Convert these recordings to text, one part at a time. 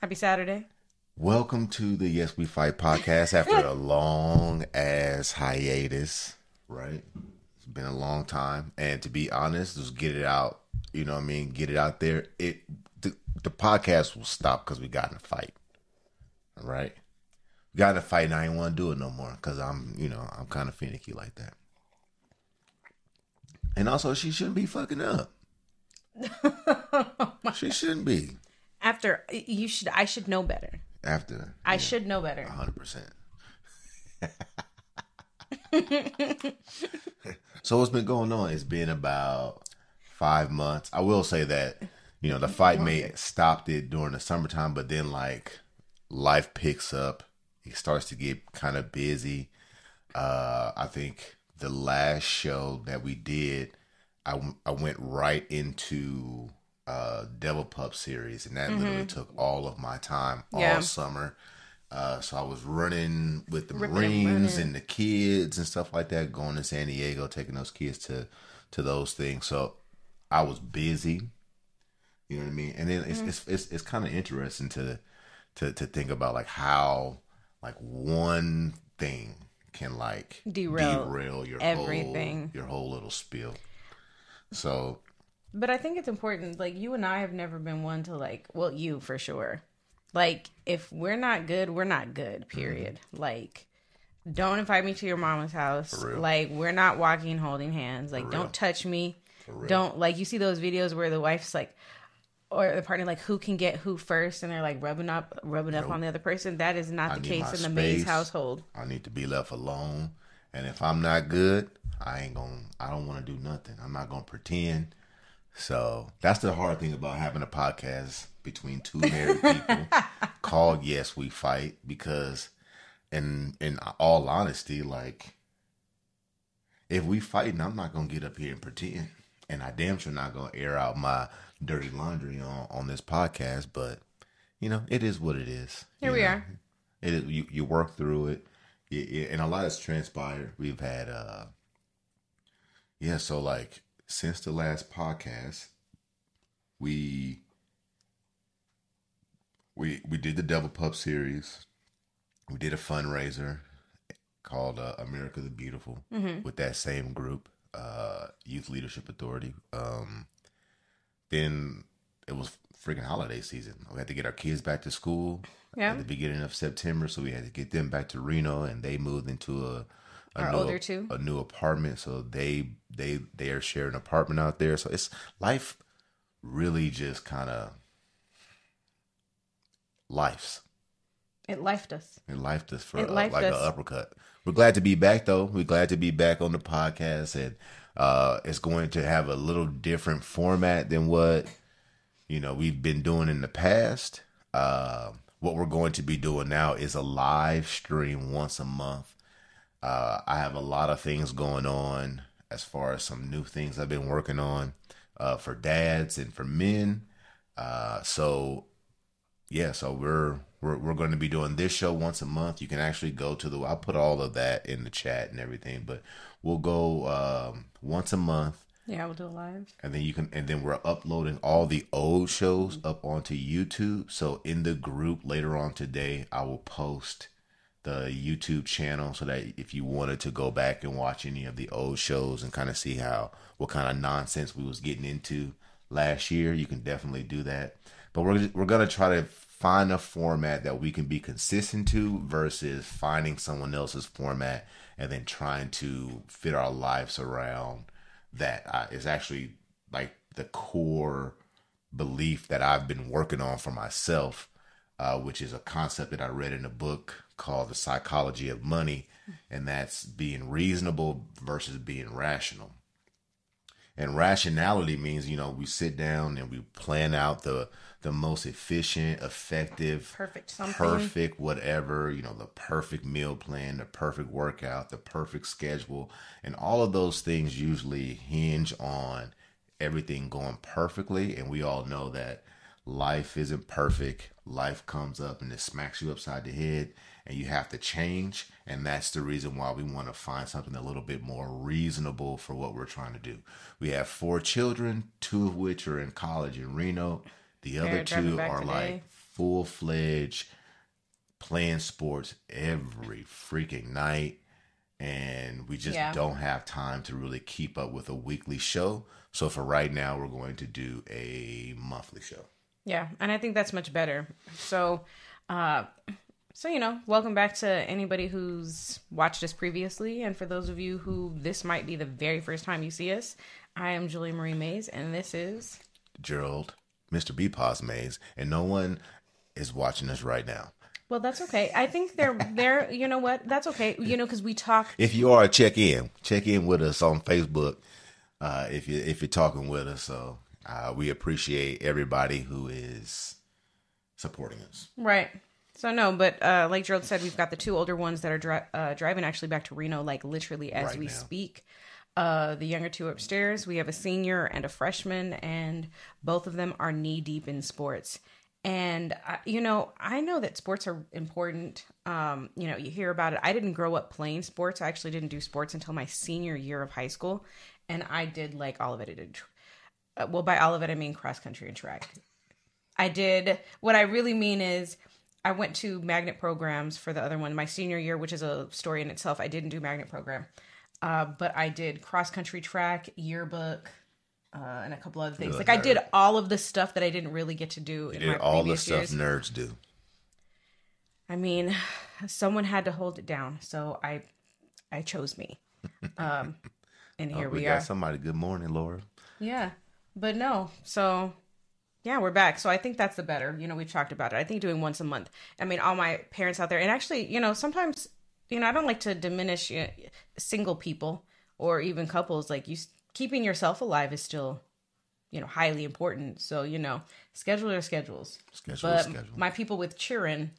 Happy Saturday. Welcome to the Yes We Fight podcast after a long ass hiatus, right? It's been a long time. And to be honest, just get it out, you know what I mean? Get it out there. It the, the podcast will stop because we got in a fight. All right? We got in a fight and I ain't want to do it no more because I'm, you know, I'm kind of finicky like that. And also, she shouldn't be fucking up. Oh she shouldn't be. After you should, I should know better. After I should know better. hundred percent. so what's been going on? It's been about five months. I will say that you know the fight may stopped it during the summertime, but then like life picks up. It starts to get kind of busy. Uh, I think the last show that we did, I, I went right into uh, Devil Pup series, and that literally took all of my time all Yeah. summer. Uh, so I was running with the Ripping Marines running. and the kids and stuff like that, going to San Diego, taking those kids to to those things. So I was busy. You know what I mean? And then Mm-hmm. it's it's it's, it's kind of interesting to to to think about like how like one thing can like Derail derail your everything. whole your whole little spiel. So But I think it's important. Like you and I have never been one to like. Well, you for sure. Like if we're not good, we're not good. Mm-hmm. Period. Like. Don't invite me to your mama's house. Like we're not walking holding hands. Like don't touch me. Don't like you see those videos where the wife's like or the partner like who can get who first and they're like rubbing up rubbing up on the other person. That is not I the case in the Mays household. I need to be left alone. And if I'm not good, I ain't gonna I don't wanna do nothing. I'm not gonna pretend. So that's the hard thing about having a podcast between two married people called Yes We Fight because in in all honesty, like if we fighting, I'm not gonna get up here and pretend. And I damn sure not gonna air out my dirty laundry on, on this podcast, but you know, it is what it is. Here we know? are. It is, you you work through it, yeah, and a lot has transpired. We've had uh, yeah. So like since the last podcast, we we we did the Devil Pup series. We did a fundraiser called uh, America the Beautiful with that same group, uh, Youth Leadership Authority. Um, then it was freaking holiday season. We had to get our kids back to school Yeah. at the beginning of September, so we had to get them back to Reno, and they moved into a a Our new, older two. a new apartment. So they they they are sharing an apartment out there. So it's life really just kind of life's It lifed us. it lifed us for lifed like an uppercut. We're glad to be back though. We're glad to be back on the podcast, and uh, it's going to have a little different format than what you know we've been doing in the past. Uh, what we're going to be doing now is a live stream once a month. Uh, I have a lot of things going on as far as some new things I've been working on uh, for dads and for men. Uh, so yeah, so we're we're we're going to be doing this show once a month. You can actually go to the. I'll put all of that in the chat and everything, but we'll go um, once a month, Yeah, we'll do it live. and then you can, and then we're uploading all the old shows up onto YouTube. So in the group later on today, I will post the YouTube channel so that if you wanted to go back and watch any of the old shows and kind of see how what kind of nonsense we was getting into last year, you can definitely do that. But we're we're gonna try to find a format that we can be consistent to versus finding someone else's format and then trying to fit our lives around that. Uh, is actually like the core belief that I've been working on for myself, uh, which is a concept that I read in a book called The Psychology of Money, and that's being reasonable versus being rational. And rationality means, you know, we sit down and we plan out the the most efficient, effective, Perfect something. perfect whatever, you know, the perfect meal plan, the perfect workout, the perfect schedule, and all of those things usually hinge on everything going perfectly, and we all know that life isn't perfect. Life comes up and it smacks you upside the head, and you have to change. And that's the reason why we want to find something a little bit more reasonable for what we're trying to do. We have four children, two of which are in college in Reno. The other They're two are today. like full fledged playing sports every freaking night. And we just Yeah. don't have time to really keep up with a weekly show. So for right now, we're going to do a monthly show. Yeah, and I think that's much better. So, uh, so you know, welcome back to anybody who's watched us previously, and for those of you who this might be the very first time you see us, I am Julie Marie Mays, and this is Gerald, Mr. B Pos Mays, and no one is watching us right now. well, that's okay. I think they're they're you know what that's okay. You know, because we talk. If you are, check in. Check in with us on Facebook. Uh, if you if you're talking with us, so uh, we appreciate everybody who is supporting us. Right. So no, but uh, like Gerald said, we've got the two older ones that are dri- uh, driving actually back to Reno, like literally as Right we now. speak. Uh, the younger two upstairs, we have a senior and a freshman, and both of them are knee deep in sports. And uh, you know, I know that sports are important. Um, you know, you hear about it. I didn't grow up playing sports. I actually didn't do sports until my senior year of high school, and I did like all of it. I did, uh, well, by all of it, I mean cross country and track. I did. What I really mean is, I went to magnet programs for the other one. My senior year, which is a story in itself, I didn't do magnet program, uh, but I did cross country track, yearbook, uh, and a couple other things. You're Like I did all of the stuff that I didn't really get to do in Did my all the stuff years. nerds do. I mean, someone had to hold it down, so I, I chose me. Um, and here Oh, we, got are. somebody. Good morning, Laura. Yeah, but no. So, yeah, we're back. So I think that's the better. You know, we've talked about it. I think doing once a month. I mean, all my parents out there, and actually, you know, sometimes, you know, I don't like to diminish you know, single people or even couples. Like you, keeping yourself alive is still, you know, highly important. So you know, schedule your schedules. Schedule, But schedule. my people with children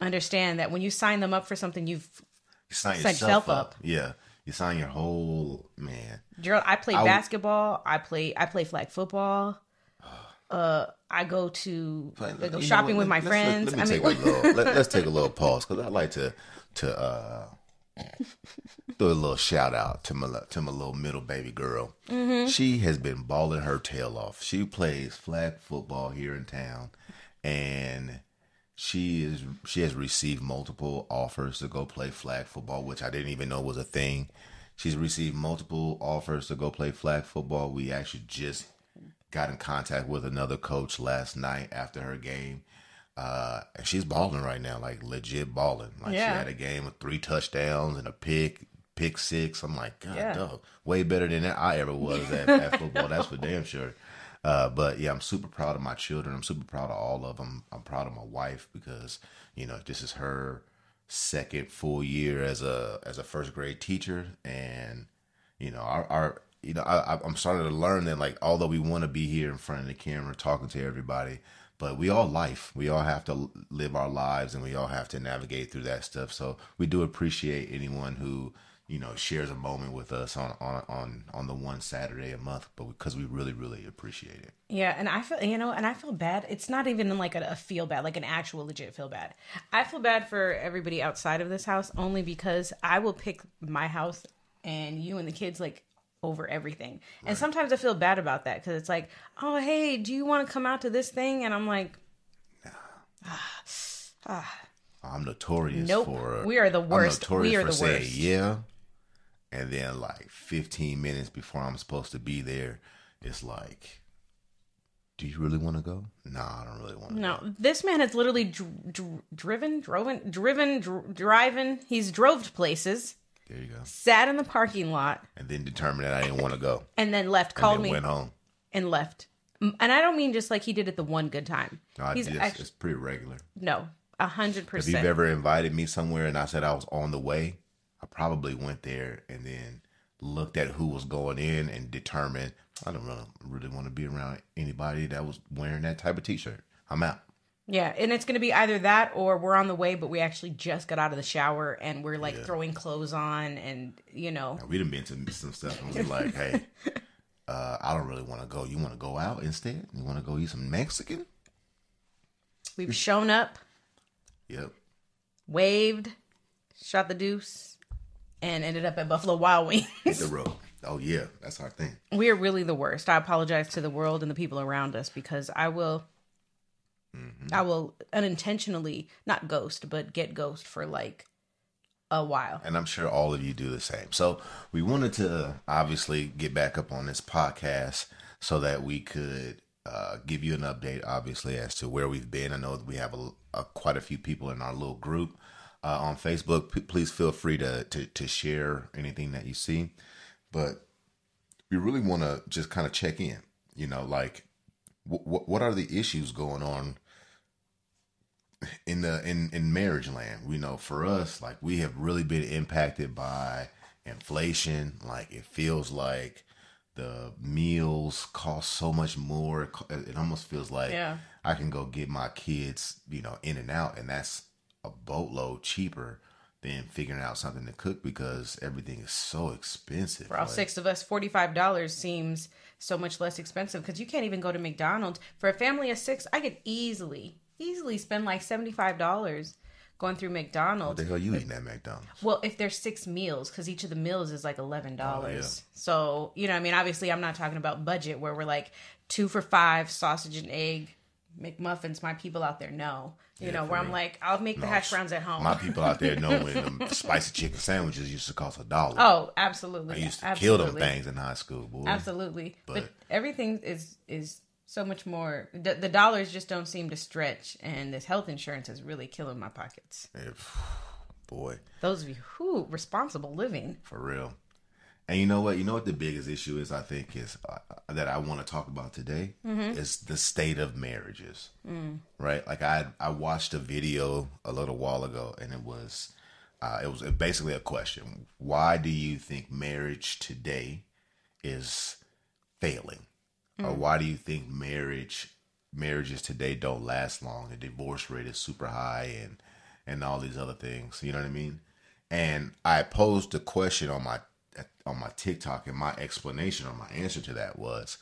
understand that when you sign them up for something, you've You sign Set yourself yourself up. up. Yeah, you sign your whole man. Gerald, I play I w- basketball. I play I play flag football. Uh, I go to I go shopping with my Let's- friends. Let, let I me mean, take a little. let, us take a little pause because I like to to uh, do a little shout out to my to my little middle baby girl. Mm-hmm. She has been balling her tail off. She plays flag football here in town, and she is she has received multiple offers to go play flag football, which I didn't even know was a thing. She's received multiple offers to go play flag football. We actually just got in contact with another coach last night after her game. Uh, and she's balling right now, like legit balling. Like Yeah. she had a game with three touchdowns and a pick, pick six. I'm like, God, Yeah. dog, way better than that I ever was at, at football. That's for damn sure. Uh, but yeah, I'm super proud of my children. I'm super proud of all of them. I'm proud of my wife because you know this is her second full year as a as a first grade teacher, and you know our, our you know I, I'm starting to learn that like although we want to be here in front of the camera talking to everybody, but we all life we all have to live our lives and we all have to navigate through that stuff. So we do appreciate anyone who you know shares a moment with us on on on on the one Saturday a month, but because we really really appreciate it. yeah, and I feel you know, and I feel bad. It's not even like a, a feel bad, like an actual legit feel bad. I feel bad for everybody outside of this house only because I will pick my house and you and the kids like over everything. And sometimes I feel bad about that because it's like, oh hey, do you want to come out to this thing? And I'm like, ah, ah. I'm notorious Nope. for We are the I'm worst. notorious We are for the saying worst. yeah, and then like 15 minutes before I'm supposed to be there, it's like, do you really want to go? Nah, I don't really want to. No, this man has literally dr- dr- driven, driven, driven, dr- driving. He's drove to places, There you go. sat in the parking lot, And then determined that I didn't want to go. and then left. And Called then me went home. and left. And I don't mean just like he did it the one good time. No, He's just, it's pretty regular. no, a hundred If you've percent. ever invited me somewhere and I said I was on the way, I probably went there and then looked at who was going in and determined I don't really, really want to be around anybody that was wearing that type of t-shirt. I'm out. Yeah, and it's gonna be either that or we're on the way, but we actually just got out of the shower and we're like Yeah. throwing clothes on, and you know, We done been to some stuff and we're like, hey, uh, I don't really want to go. You want to go out instead? You want to go eat some Mexican? we've shown up, Yep. waved, shot the deuce, and ended up at Buffalo Wild Wings. Hit the road. Oh yeah, that's our thing. we are really the worst. I apologize to the world and the people around us because I will. Mm-hmm. I will unintentionally not ghost, but get ghost for like a while. And I'm sure all of you do the same. So we wanted to obviously get back up on this podcast so that we could uh, give you an update, obviously, as to where we've been. I know that we have a, a quite a few people in our little group uh, on Facebook. P- please feel free to, to to share anything that you see, but we really want to just kind of check in. You know, like what what are the issues going on in the in in marriage land? We know for us, like we have really been impacted by inflation. Like it feels like the meals cost so much more. It almost feels like Yeah. I can go get my kids, you know, in and out, and that's a boatload cheaper than figuring out something to cook because everything is so expensive. For all Like, six of us, forty-five dollars seems so much less expensive because you can't even go to McDonald's for a family of six. I could easily, easily spend like seventy-five dollars going through McDonald's. What the hell you eating at McDonald's? Well, if there's six meals, because each of the meals is like eleven dollars. Oh, yeah. So you know, I mean, obviously, I'm not talking about budget where we're like two for five sausage and egg McMuffins. My people out there know, you Yeah, know, where I'm like, I'll make the hash browns at home. My people out there know when them spicy chicken sandwiches used to cost a dollar. oh, absolutely. I used to absolutely. kill them things in high school, boy. Absolutely, but, But- everything is is so much more. The, the dollars just don't seem to stretch, and this health insurance is really killing my pockets. If- boy, Those of you who responsible living, for real. And you know what? You know what the biggest issue is? I think is uh, that I want to talk about today is the state of marriages. Right? Like I I watched a video a little while ago, and it was uh, it was basically a question: Why do you think marriage today is failing, or why do you think marriage marriages today don't last long? The divorce rate is super high, and and all these other things. You know what I mean? And I posed the question on my on my TikTok, and my explanation or my answer to that was,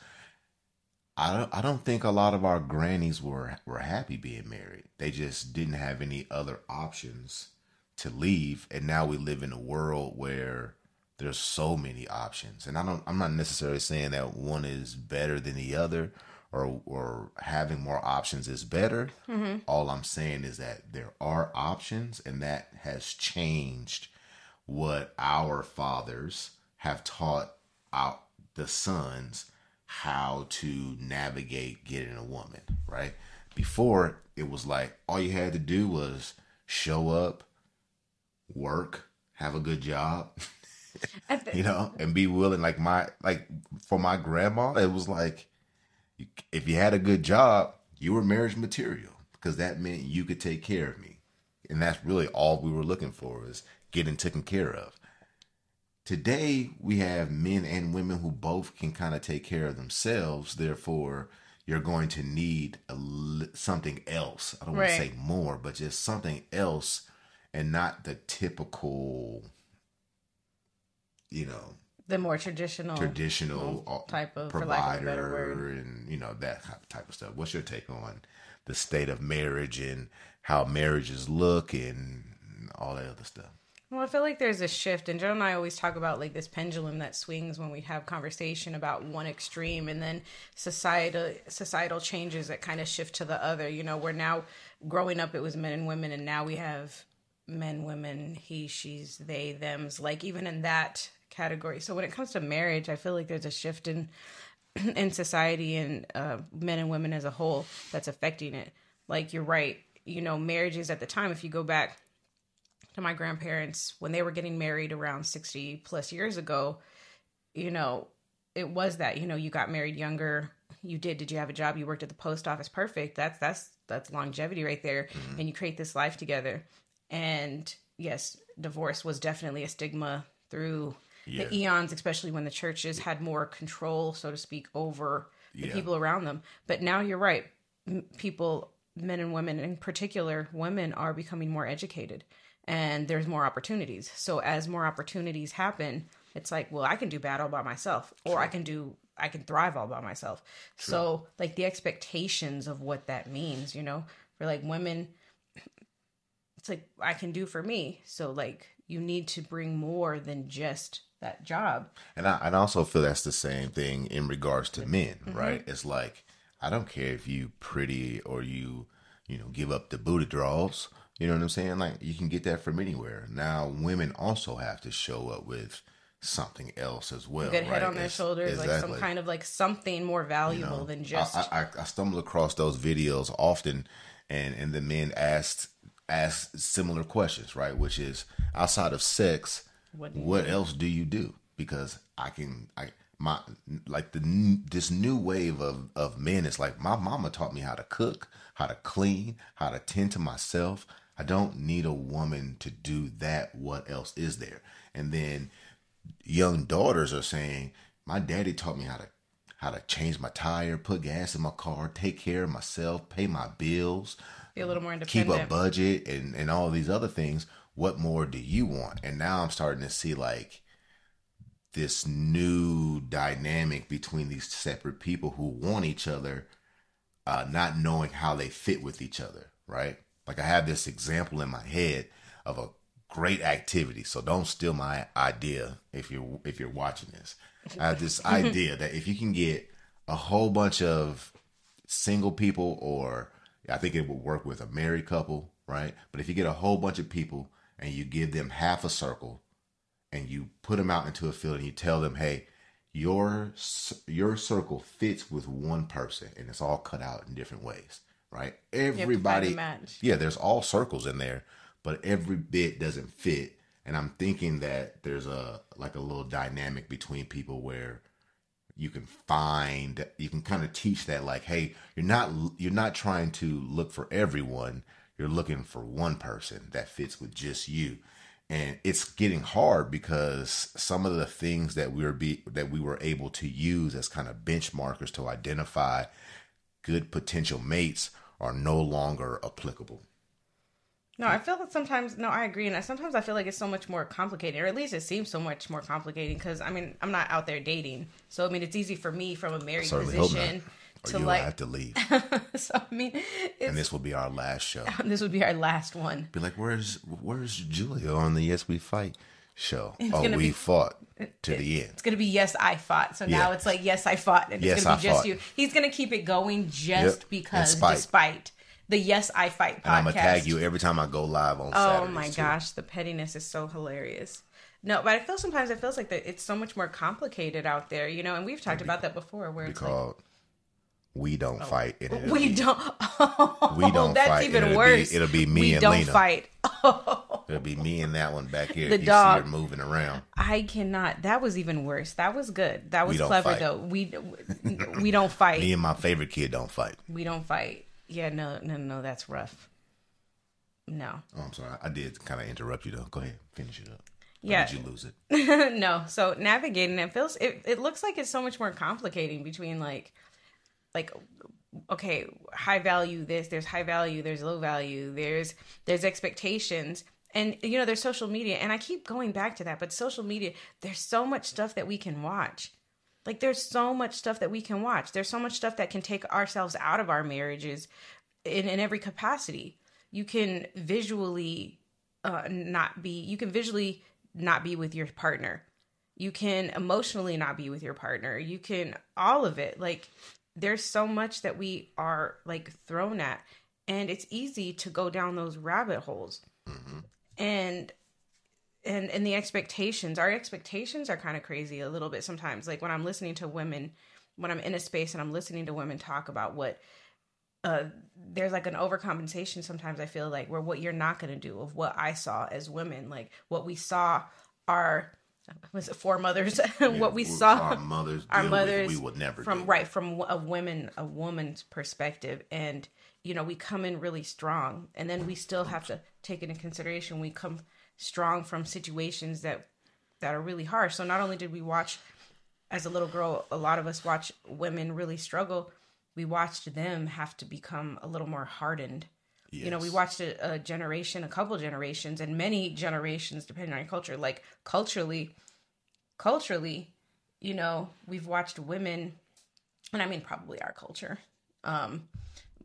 I don't I don't think a lot of our grannies were were happy being married. They just didn't have any other options to leave, and now we live in a world where there's so many options. And I don't I'm not necessarily saying that one is better than the other or or having more options is better. Mm-hmm. All I'm saying is that there are options and that has changed what our fathers have taught out the sons how to navigate getting a woman, right? Before it was like all you had to do was show up, work, have a good job, you know, and be willing. Like my like for my grandma, it was like if you had a good job, you were marriage material because that meant you could take care of me, and that's really all we were looking for is getting taken care of. Today we have men and women who both can kind of take care of themselves. Therefore, you're going to need a, something else. I don't want to say more, but just something else, and not the typical, you know, the more traditional, traditional uh, type of- for lack of a better provider word. and you know that type of stuff. What's your take on the state of marriage and how marriages look and all that other stuff? Well, I feel like there's a shift, and Joe and I always talk about like this pendulum that swings when we have conversation about one extreme, and then societal societal changes that kind of shift to the other. You know, we're now growing up it was men and women, and now we have men, women, he, she's, they, them's. Like even in that category. So when it comes to marriage, I feel like there's a shift in in society and uh, men and women as a whole that's affecting it. Like you're right, you know, marriages at the time, if you go back to my grandparents when they were getting married around 60 plus years ago, you know, it was that, you know, you got married younger, you did, did you have a job? You worked at the post office. Perfect. That's, that's, that's longevity right there. Mm-hmm. And you create this life together. And yes, divorce was definitely a stigma through Yeah. the eons, especially when the churches had more control, so to speak, over the Yeah. people around them. But now you're right. M- people, men and women, in particular, women are becoming more educated and there's more opportunities. So as more opportunities happen, it's like, well, I can do bad all by myself, or I can do, I can thrive all by myself. So like the expectations of what that means, you know, for like women, it's like I can do for me. So like you need to bring more than just that job. And I, and also feel that's the same thing in regards to men, Mm-hmm. right? It's like I don't care if you pretty or you you know, give up the booty draws. You know what I'm saying? Like you can get that from anywhere. Now women also have to show up with something else as well. Good head on their It's- shoulders, like some kind of like something more valuable know, than just. I, I, I stumble across those videos often, and and the men asked asked similar questions, right? Which is outside of sex, What what, do you else do you do? Because I can, I my like the this new wave of of men is like my mama taught me how to cook, how to clean, how to tend to myself. I don't need a woman to do that. What else is there? And then young daughters are saying, "My daddy taught me how to how to change my tire, put gas in my car, take care of myself, pay my bills, be a little more independent, keep a budget, and and all these other things. What more do you want?" And now I'm starting to see like this new dynamic between these separate people who want each other, uh, not knowing how they fit with each other. Right? Like I have this example in my head of a great activity. So don't steal my idea if you're if you're watching this. I have this idea that if you can get a whole bunch of single people or I think it would work with a married couple, right? But if you get a whole bunch of people and you give them half a circle and you put them out into a field and you tell them, "Hey, your your circle fits with one person and it's all cut out in different ways." Right? to find a Everybody match. yeah, there's all circles in there, but every bit doesn't fit. And I'm thinking that there's a like a little dynamic between people where you can find you can kind of teach that like hey you're not you're not trying to look for everyone you're looking for one person that fits with just you and it's getting hard because some of the things that we were be that we were able to use as kind of benchmarkers to identify good potential mates are no longer applicable No, I feel that sometimes. No, I agree, and I- sometimes I feel like it's so much more complicated, or at least it seems so much more complicated. Because I mean, I'm not out there dating, so I mean, it's easy for me from a married certainly hope not position to like. have to leave so I mean, and this will be our last show this would be our last one. be like where's where's julia on the yes we fight show oh we be- fought to the end It's gonna be yes, I fought. So now Yeah. it's like yes, I fought, and Yes, it's gonna I be just fought. you. He's gonna keep it going just Yep. because, despite the yes, I fight podcast. and i'm gonna tag you every time i go live on Oh Saturdays, my too. gosh, the pettiness is so hilarious. No, but I feel sometimes it feels like that it's so much more complicated out there, you know. And we've talked about that before, where Be it's like called we don't oh. fight it'll we be, don't. Oh, We don't That's fight, even it'll be- worse. it'll be me we and don't Lena. fight. Oh, it'll be me and that one back here The if you dog. see her moving around I cannot. That was even worse. That was good. That was clever fight. though. We we don't fight. me and my favorite kid don't fight we don't fight. Yeah, no, no, no. That's rough. No. oh i'm sorry i did kind of interrupt you though go ahead finish it up Or Yeah. did you lose it no. So navigating it feels it, it looks like it's so much more complicating between like like okay, high value this, there's high value, there's low value, there's there's expectations. And you know, there's social media and I keep going back to that, but social media, there's so much stuff that we can watch. Like there's so much stuff that we can watch. There's so much stuff that can take ourselves out of our marriages in, in every capacity. You can visually uh, not be you can visually not be with your partner you can emotionally not be with your partner you can all of it like there's so much that we are like thrown at and it's easy to go down those rabbit holes and and and the expectations our expectations are kind of crazy a little bit sometimes. Like when i'm listening to women when i'm in a space and i'm listening to women talk about what uh there's like an overcompensation sometimes i feel like where what you're not going to do of what i saw as women like what we saw our was it four mothers what we saw our mothers our deal with, mothers we would never from do. right from a woman a woman's perspective. And you know we come in really strong and then we still have to take into consideration we come strong from situations that that are really harsh. So not only did we watch as a little girl a lot of us watch women really struggle we watched them have to become a little more hardened. You know we watched a, a generation a couple generations and many generations depending on your culture like culturally culturally you know we've watched women and i mean probably our culture um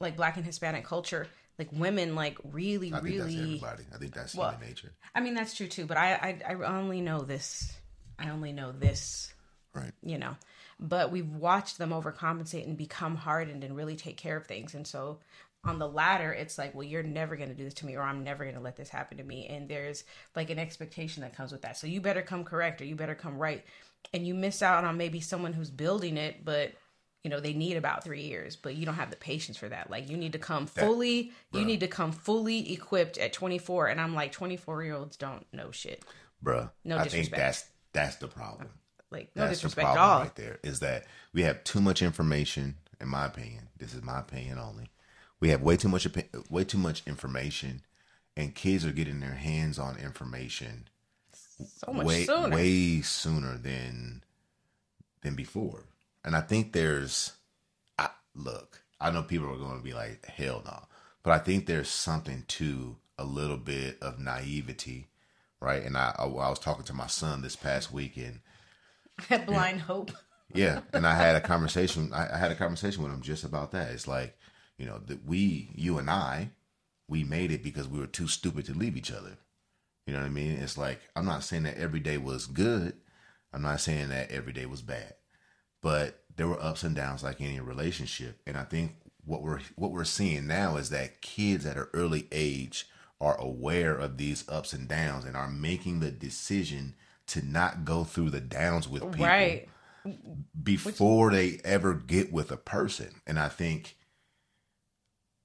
like black and hispanic culture like women like really I think that's really everybody. I think that's Well, human nature. i mean that's true too but I, I i only know this i only know this Right. you know but we've watched them overcompensate and become hardened and really take care of things and so on the latter, it's like, well, you're never going to do this to me, or I'm never going to let this happen to me. And there's like an expectation that comes with that. So you better come correct, or you better come right. And you miss out on maybe someone who's building it, but you know they need about three years but you don't have the patience for that like you need to come fully you need to come fully equipped at 24 and i'm like 24 year olds don't know shit Bruh, No I think that's that's the problem. like no That's the disrespect at all right there. Is that we have too much information. In my opinion, this is my opinion only. We have way too much way too much information, and kids are getting their hands on information so much way sooner way sooner than than before. And I think there's, I, look, I know people are going to be like, hell no, but I think there's something to a little bit of naivety, right? And I I, I was talking to my son this past weekend. that blind hope Yeah, and I had a conversation. I, I had a conversation with him just about that. It's like, you know, that we, you and I, we made it because we were too stupid to leave each other. You know what I mean? It's like I'm not saying that every day was good. I'm not saying that every day was bad, but there were ups and downs like any relationship. And I think what we're what we're seeing now is that kids at an early age are aware of these ups and downs and are making the decision to not go through the downs with people right before they ever get with a person. And I think,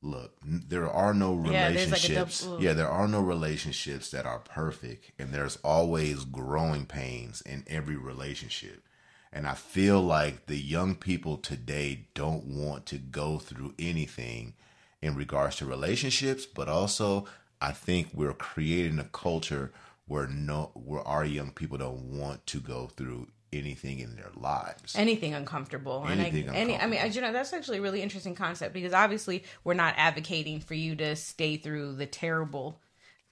look, n- there are no Yeah, like relationships. yeah, there are no relationships that are perfect, and there's always growing pains in every relationship. And I feel like the young people today don't want to go through anything in regards to relationships, but also I think we're creating a culture where no where our young people don't want to go through anything in their lives. anything uncomfortable and Anything I, any, I mean I, you know that's actually a really interesting concept because obviously we're not advocating for you to stay through the terrible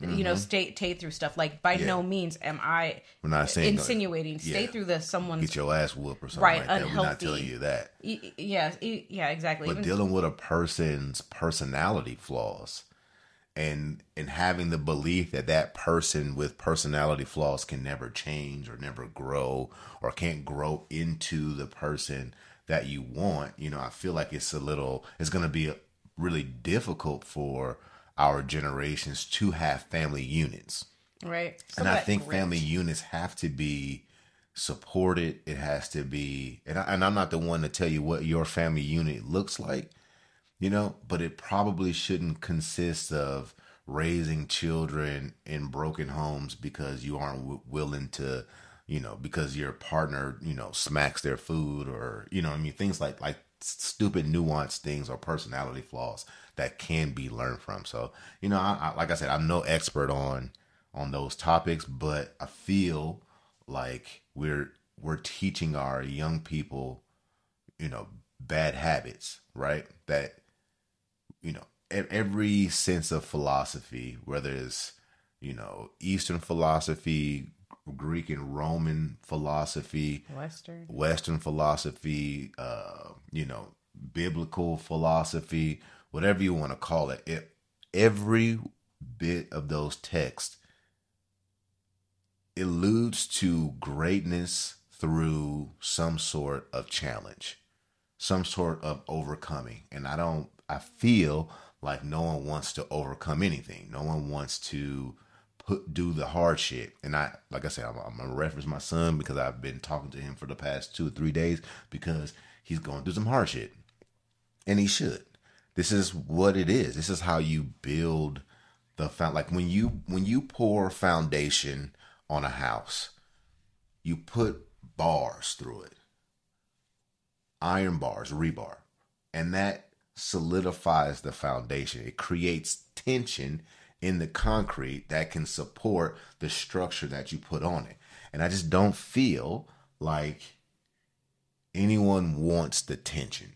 you know stay stay through stuff like by Mm-hmm. Yeah. no means am i We're not saying insinuating stay yeah. through the someone's get your ass whooped or something Right, like that. We're not telling you that. E- yeah e- yeah exactly But Even- dealing with a person's personality flaws and and having the belief that that person with personality flaws can never change or never grow or can't grow into the person that you want, you know, I feel like it's a little it's going to be really difficult for our generations to have family units. right Some and I think family units have to be supported. It has to be, and, I, and I'm not the one to tell you what your family unit looks like, you know, but it probably shouldn't consist of raising children in broken homes because you aren't w- willing to, you know, because your partner, you know, smacks their food or, you know, I mean, things like, like stupid nuanced things or personality flaws that can be learned from. So, you know, I, I, like I said, I'm no expert on, on those topics, but I feel like we're we're teaching our young people, you know, bad habits, right? That you know, every sense of philosophy, whether it's you know Eastern philosophy, Greek and Roman philosophy, western Western philosophy, uh, you know, biblical philosophy, whatever you want to call it, it every bit of those texts alludes to greatness through some sort of challenge, some sort of overcoming. And I don't, I feel like no one wants to overcome anything. No one wants to put do the hard shit. And I, like I said, I'm, I'm gonna reference my son because I've been talking to him for the past two or three days because he's going through some hard shit, and he should. This is what it is. This is how you build the found. Like when you when you pour foundation on a house, you put bars through it, iron bars, rebar, and that solidifies the foundation. It creates tension in the concrete that can support the structure that you put on it. And I just don't feel like anyone wants the tension.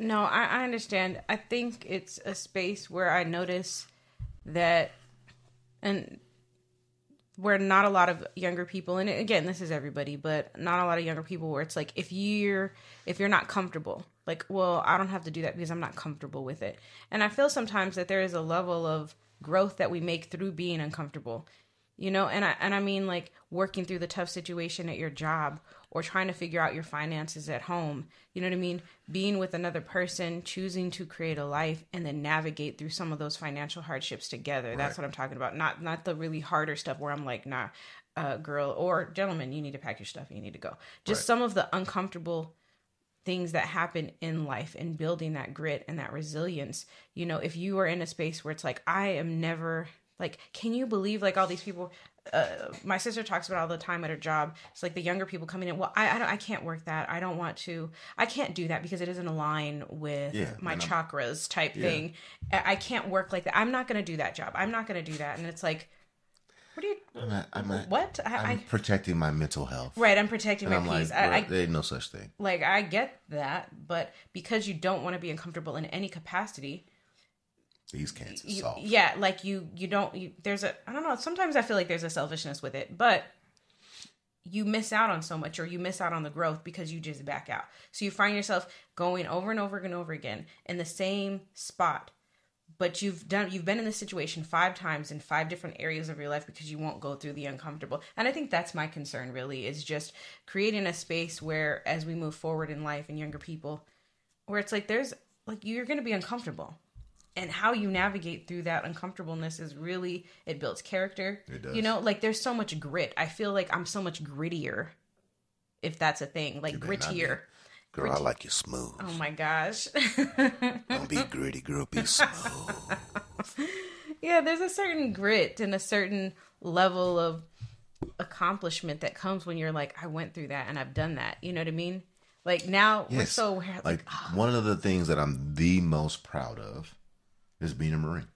No, I, I understand. I think it's a space where I notice that, and where not a lot of younger people, and again, this is everybody, but not a lot of younger people where it's like if you're if you're not comfortable, like, well, I don't have to do that because I'm not comfortable with it. And I feel sometimes that there is a level of growth that we make through being uncomfortable you know and i and i mean like working through the tough situation at your job or trying to figure out your finances at home. You know what I mean? Being with another person, choosing to create a life and then navigate through some of those financial hardships together. That's what I'm talking about. Not not the really harder stuff where I'm like, nah, uh, girl or gentleman, you need to pack your stuff you need to go. Just Right. some of the uncomfortable things that happen in life and building that grit and that resilience. You know, if you are in a space where it's like, I am never like, can you believe like all these people? Uh, my sister talks about all the time at her job. It's like the younger people coming in. Well, I I, don't, I can't work that. I don't want to. I can't do that because it doesn't align with Yeah, my chakras type thing. I can't work like that. I'm not going to do that job. I'm not going to do that. And it's like, what do you? I'm, a, I'm, a, What? I, I'm I protecting my mental health. right. I'm protecting And my I'm peace. like, I, I, there ain't no such thing. like I get that, but because you don't want to be uncomfortable in any capacity, These cans you, soft. yeah, like you you don't you, there's a I don't know, sometimes I feel like there's a selfishness with it, but you miss out on so much or you miss out on the growth because you just back out. So you find yourself going over and over and over again in the same spot. But you've done you've been in this situation five times in five different areas of your life because you won't go through the uncomfortable. And I think that's my concern really is just creating a space where as we move forward in life and younger people where it's like there's like you're going to be uncomfortable and how you navigate through that uncomfortableness is really it builds character It does. you know like there's so much grit i feel like i'm so much grittier if that's a thing like better not be. grittier Girl, I like you smooth. oh my gosh Don't be gritty, girl. Be smooth. yeah there's a certain grit and a certain level of accomplishment that comes when you're like i went through that and i've done that you know what i mean like now we're so like, like ah. one of the things that I'm the most proud of is being a Marine.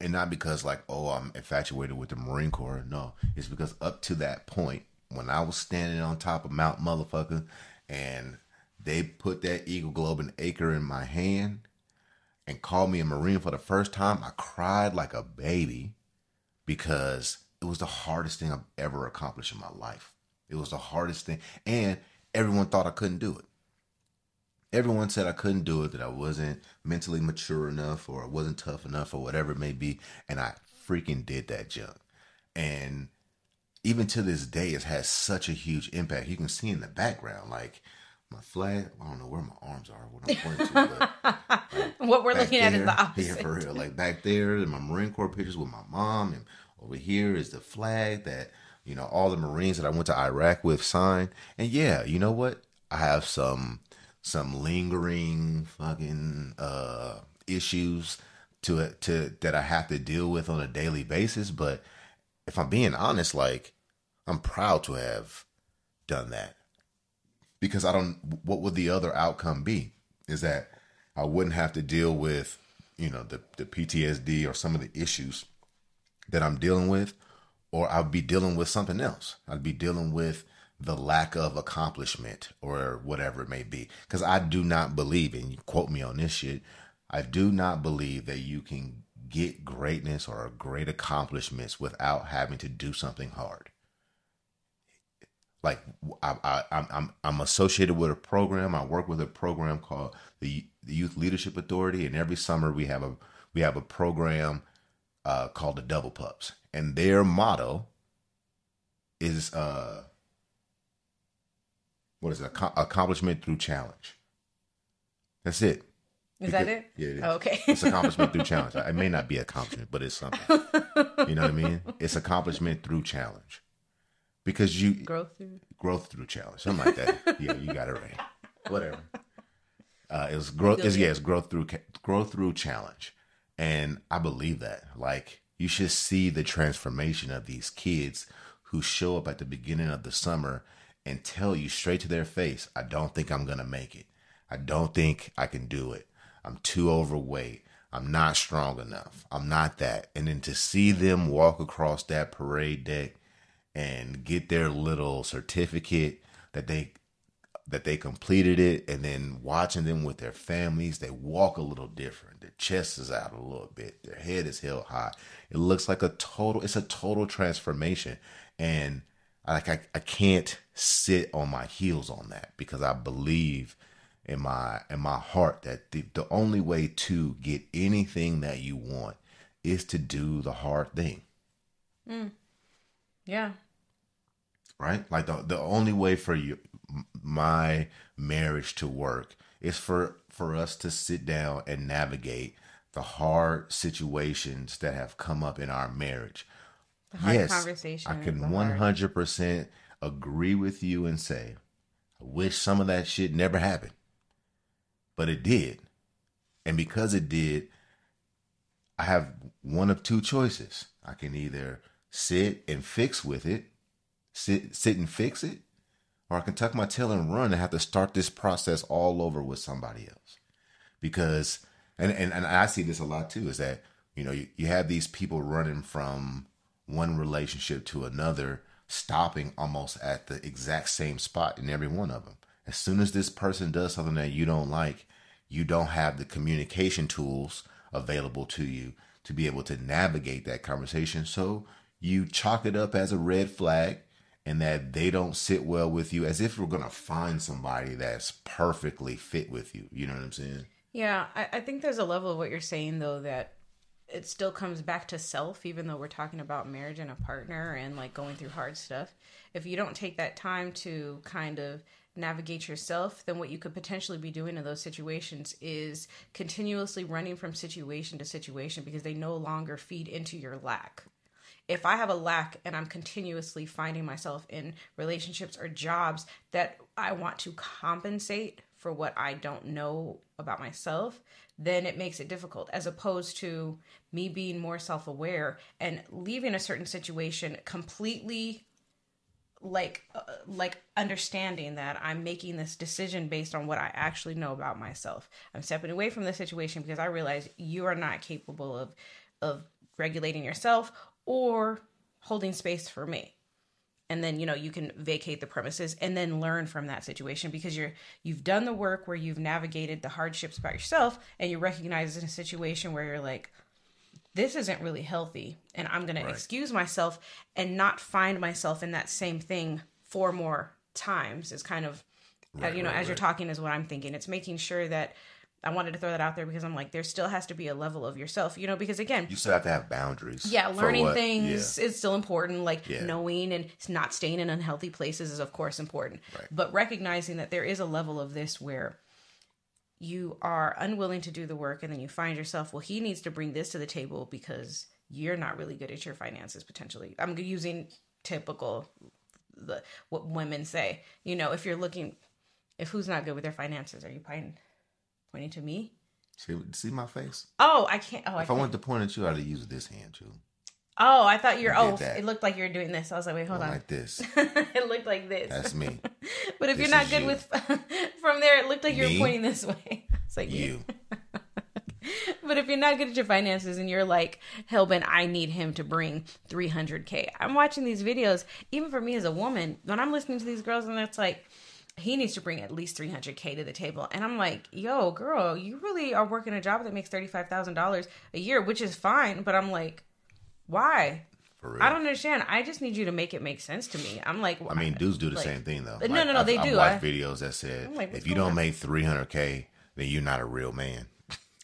And not because like, oh, I'm infatuated with the Marine Corps. No. It's because up to that point, when I was standing on top of Mount Motherfucker and they put that Eagle Globe and Anchor in my hand and called me a Marine for the first time, I cried like a baby because it was the hardest thing I've ever accomplished in my life. It was the hardest thing. And everyone thought I couldn't do it everyone said I couldn't do it, that I wasn't mentally mature enough or I wasn't tough enough or whatever it may be. And I freaking did that junk. And even to this day, it has such a huge impact. You can see in the background, like my flag, I don't know where my arms are, what I'm pointing to, but what we're looking at is the opposite Yeah, for real. Like back there, in my Marine Corps pictures with my mom, and over here is the flag that you know all the Marines that I went to Iraq with signed. And yeah, you know what? I have some some lingering fucking uh issues to to that I have to deal with on a daily basis. But if I'm being honest, like I'm proud to have done that because I don't. What would the other outcome be? Is that I wouldn't have to deal with, you know, the the PTSD or some of the issues that I'm dealing with, or I'd be dealing with something else. I'd be dealing with the lack of accomplishment or whatever it may be. Because I do not believe, and you quote me on this shit, I do not believe that you can get greatness or great accomplishments without having to do something hard like I, I, I'm, I'm I'm associated with a program. I work with a program called the, the Youth Leadership Authority, and every summer we have a we have a program uh, called the Devil Pups, and their motto is uh, what is it? Accom- accomplishment through challenge. That's it. is that it Yeah, it is. Oh, okay It's accomplishment through challenge. It may not be accomplishment, but it's something. You know what I mean? It's accomplishment through challenge. Because you growth through growth through challenge, something like that. yeah, you got it right. Whatever. Uh, it was growth. It's, yeah, it's growth through growth through challenge, and I believe that. Like you should see the transformation of these kids who show up at the beginning of the summer and tell you straight to their face, "I don't think I'm gonna make it. I don't think I can do it. I'm too overweight. I'm not strong enough. I'm not that." And then to see them walk across that parade deck and get their little certificate that they that they completed it and then watching them with their families they walk a little different their chest is out a little bit their head is held high it looks like a total it's a total transformation and like I, I can't sit on my heels on that because i believe in my in my heart that the, the only way to get anything that you want is to do the hard thing mm. yeah right? Like the the only way for you my marriage to work is for for us to sit down and navigate the hard situations that have come up in our marriage. Yes, conversation. I can one hundred percent agree with you and say, I wish some of that shit never happened, but it did, and because it did, I have one of two choices. I can either sit and fix with it, sit sit and fix it, or I can tuck my tail and run and have to start this process all over with somebody else. Because and and, and I see this a lot too, is that, you know, you, you have these people running from one relationship to another, stopping almost at the exact same spot in every one of them. As soon as this person does something that you don't like, you don't have the communication tools available to you to be able to navigate that conversation. So you chalk it up as a red flag and that they don't sit well with you as if we're going to find somebody that's perfectly fit with you. You know what I'm saying? Yeah, I, I think there's a level of what you're saying, though, that it still comes back to self, even though we're talking about marriage and a partner and like going through hard stuff. If you don't take that time to kind of navigate yourself, then what you could potentially be doing in those situations is continuously running from situation to situation because they no longer feed into your lack. If I have a lack and I'm continuously finding myself in relationships or jobs that I want to compensate for what I don't know about myself, then it makes it difficult as opposed to me being more self aware and leaving a certain situation completely like uh, like understanding that I'm making this decision based on what I actually know about myself. I'm stepping away from the situation because I realize you are not capable of of regulating yourself or holding space for me. And then you know you can vacate the premises and then learn from that situation because you're you've done the work where you've navigated the hardships by yourself and you recognize in a situation where you're like this isn't really healthy and i'm going right. to excuse myself and not find myself in that same thing four more times is kind of uh, right, you know right, as you're talking is what i'm thinking it's making sure that I wanted to throw that out there because I'm like, there still has to be a level of yourself, you know, because again, you still have to have boundaries. Yeah, learning things yeah. is still important. Like yeah. knowing and not staying in unhealthy places is, of course, important. Right. But recognizing that there is a level of this where you are unwilling to do the work and then you find yourself well he needs to bring this to the table because you're not really good at your finances potentially i'm using typical the what women say you know if you're looking if who's not good with their finances are you pointing pointing to me see see my face oh i can't oh if i, I wanted to point at you i'd have used this hand too Oh, I thought you're. Oh, that. it looked like you were doing this. I was like, wait, hold on. Like this. it looked like this. That's me. but if this you're not good you. with from there, it looked like you were pointing this way. It's like you. but if you're not good at your finances and you're like, Hellbent, I need him to bring 300k. I'm watching these videos. Even for me as a woman, when I'm listening to these girls, and it's like he needs to bring at least 300k to the table and i'm like yo girl you really are working a job that makes $35000 a year which is fine but i'm like why? I don't understand. I just need you to make it make sense to me. I'm like, I mean, dudes do the like, same thing though. No, like, no, no, they I've, do. I've watched I, videos that said like, if you don't on? make 300k, then you're not a real man.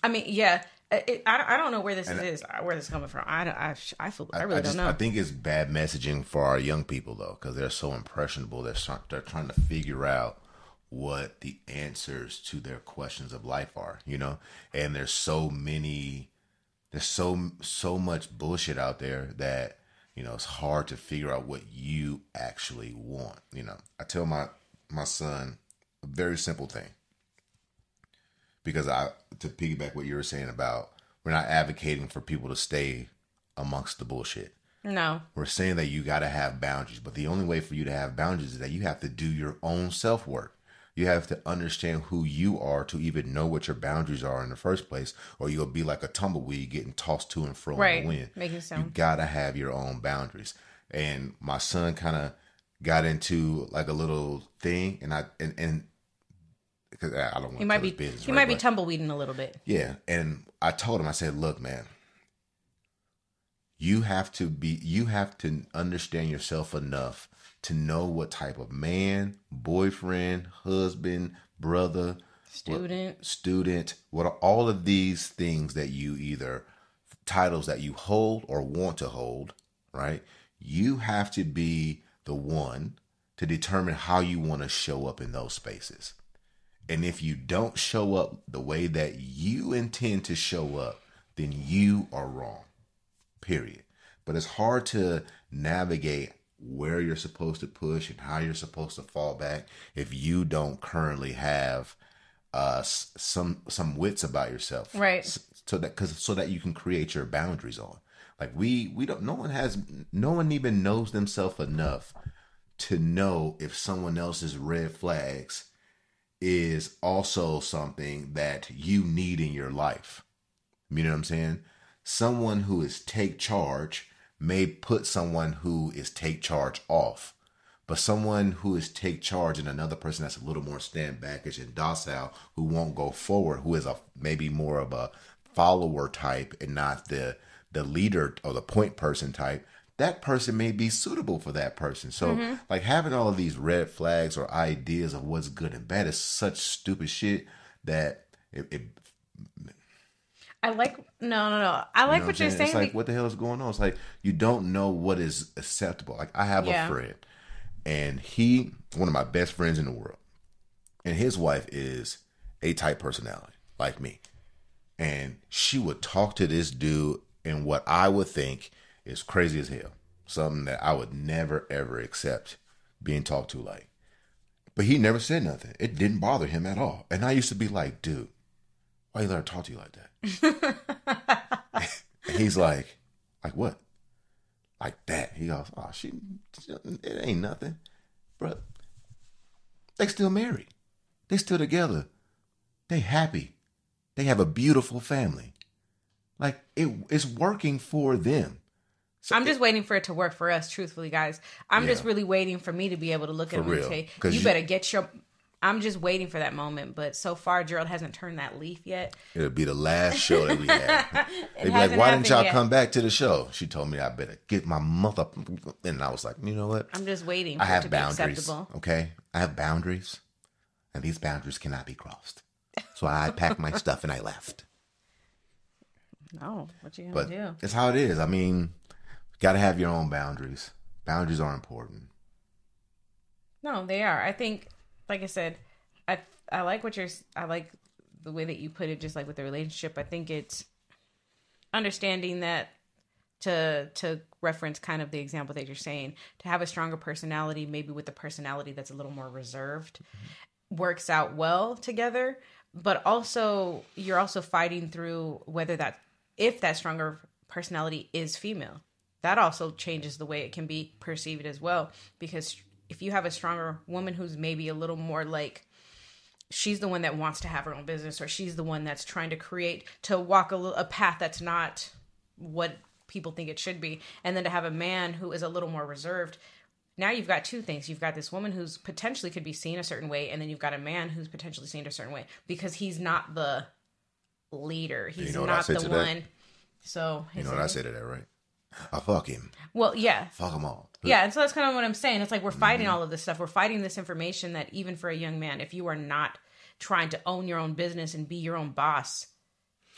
I mean, yeah. It, I, I don't know where this and is uh, where this is coming from. I, I, I feel I really I just, don't know. I think it's bad messaging for our young people though, because they're so impressionable. They're they're trying to figure out what the answers to their questions of life are, you know. And there's so many there's so so much bullshit out there that you know it's hard to figure out what you actually want you know i tell my my son a very simple thing because i to piggyback what you were saying about we're not advocating for people to stay amongst the bullshit no we're saying that you got to have boundaries but the only way for you to have boundaries is that you have to do your own self work you have to understand who you are to even know what your boundaries are in the first place, or you'll be like a tumbleweed getting tossed to and fro right. in the wind. Making sound. You gotta have your own boundaries. And my son kind of got into like a little thing, and I and and because eh, I don't want he might be business, he right? might be tumbleweeding a little bit. Yeah, and I told him I said, look, man. You have to be you have to understand yourself enough to know what type of man, boyfriend, husband, brother, student, what, student, what are all of these things that you either titles that you hold or want to hold, right? You have to be the one to determine how you want to show up in those spaces. And if you don't show up the way that you intend to show up, then you are wrong. Period. But it's hard to navigate where you're supposed to push and how you're supposed to fall back if you don't currently have uh some some wits about yourself Right. so that cuz so that you can create your boundaries on like we we don't no one has no one even knows themselves enough to know if someone else's red flags is also something that you need in your life. You know what i'm saying? Someone who is take charge may put someone who is take charge off but someone who is take charge and another person that's a little more stand backish and docile who won't go forward who is a maybe more of a follower type and not the the leader or the point person type that person may be suitable for that person so mm-hmm. like having all of these red flags or ideas of what's good and bad is such stupid shit that it, it I like no no no. I like know what you're saying. It's like, what the hell is going on? It's like you don't know what is acceptable. Like I have Yeah. a friend, and he, one of my best friends in the world, and his wife is a type personality like me, and she would talk to this dude in what I would think is crazy as hell, something that I would never ever accept being talked to like. But he never said nothing. It didn't bother him at all. And I used to be like, dude, why you let her talk to you like that? And he's like, like what? Like that. He goes, oh, she, it ain't nothing. Bro, they still married. They still together. They happy. They have a beautiful family. Like it, it's working for them. So I'm just waiting for it to work for us, truthfully, guys. I'm just really waiting for me to be able to look For at him and real. say, 'Cause "You, you- better get your." I'm just waiting for that moment, but so far Gerald hasn't turned that leaf yet. It'll be the last show that we had. They'd be like, why didn't y'all yet." come back to the show? She told me I better get my mother. And I was like, you know what? I'm just waiting I it have to boundaries. be acceptable. Okay, I have boundaries, and these boundaries cannot be crossed. So I packed my stuff and I left. No, what you gonna But do? it's how it is. I mean, got to have your own boundaries. Boundaries are important. No, they are. I think, like I said, I I like what you're. I like the way that you put it. Just like with the relationship, I think it's understanding that to to reference kind of the example that you're saying to have a stronger personality, maybe with a personality that's a little more reserved, works out well together. But also, you're also fighting through whether that if that stronger personality is female that also changes the way it can be perceived as well because if you have a stronger woman who's maybe a little more like she's the one that wants to have her own business or she's the one that's trying to create to walk a, a path that's not what people think it should be and then to have a man who is a little more reserved now you've got two things you've got this woman who's potentially could be seen a certain way and then you've got a man who's potentially seen a certain way because he's not the leader he's know not the to that? one so You know what I say to that, right? I fuck him. well yeah Fuck them all. yeah, and so that's kind of what I'm saying. It's like we're fighting Mm-hmm. all of this stuff. We're fighting this information that even for a young man, if you are not trying to own your own business and be your own boss,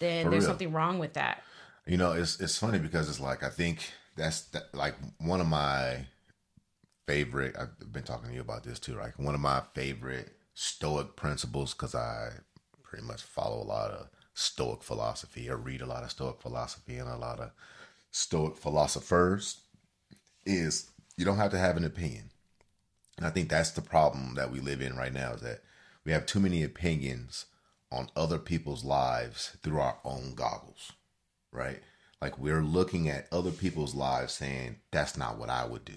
then For there's real. something wrong with that. You know, it's it's funny because it's like I think that's that, like one of my favorite. I've been talking to you about this too. Like one of my favorite Stoic principles because I pretty much follow a lot of Stoic philosophy. I read a lot of Stoic philosophy and a lot of Stoic philosophers. Is you don't have to have an opinion. And I think that's the problem that we live in right now is that we have too many opinions on other people's lives through our own goggles right? Like we're looking at other people's lives saying, that's not what I would do.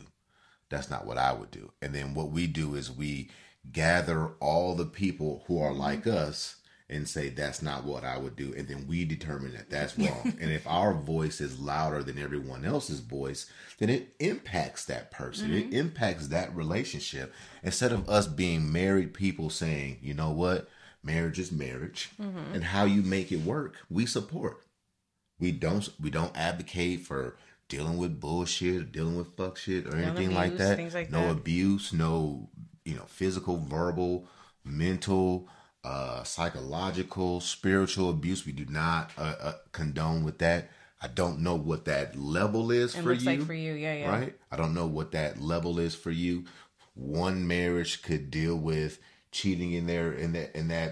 That's not what I would do. And then what we do is we gather all the people who are like us and say, that's not what I would do. And then we determine that that's wrong. and if our voice is louder than everyone else's voice, then it impacts that person. It impacts that relationship. Instead of us being married people saying, you know what? Marriage is marriage. And how you make it work, we support. We don't we don't advocate for dealing with bullshit dealing with fuck shit or anything like that. like no that. abuse, no you know physical, verbal, mental, uh, psychological, spiritual abuse. We do not uh, uh, condone with that. I don't know what that level is It for looks you. like for you, yeah, yeah. Right? I don't know what that level is for you. one marriage could deal with cheating in their in that in that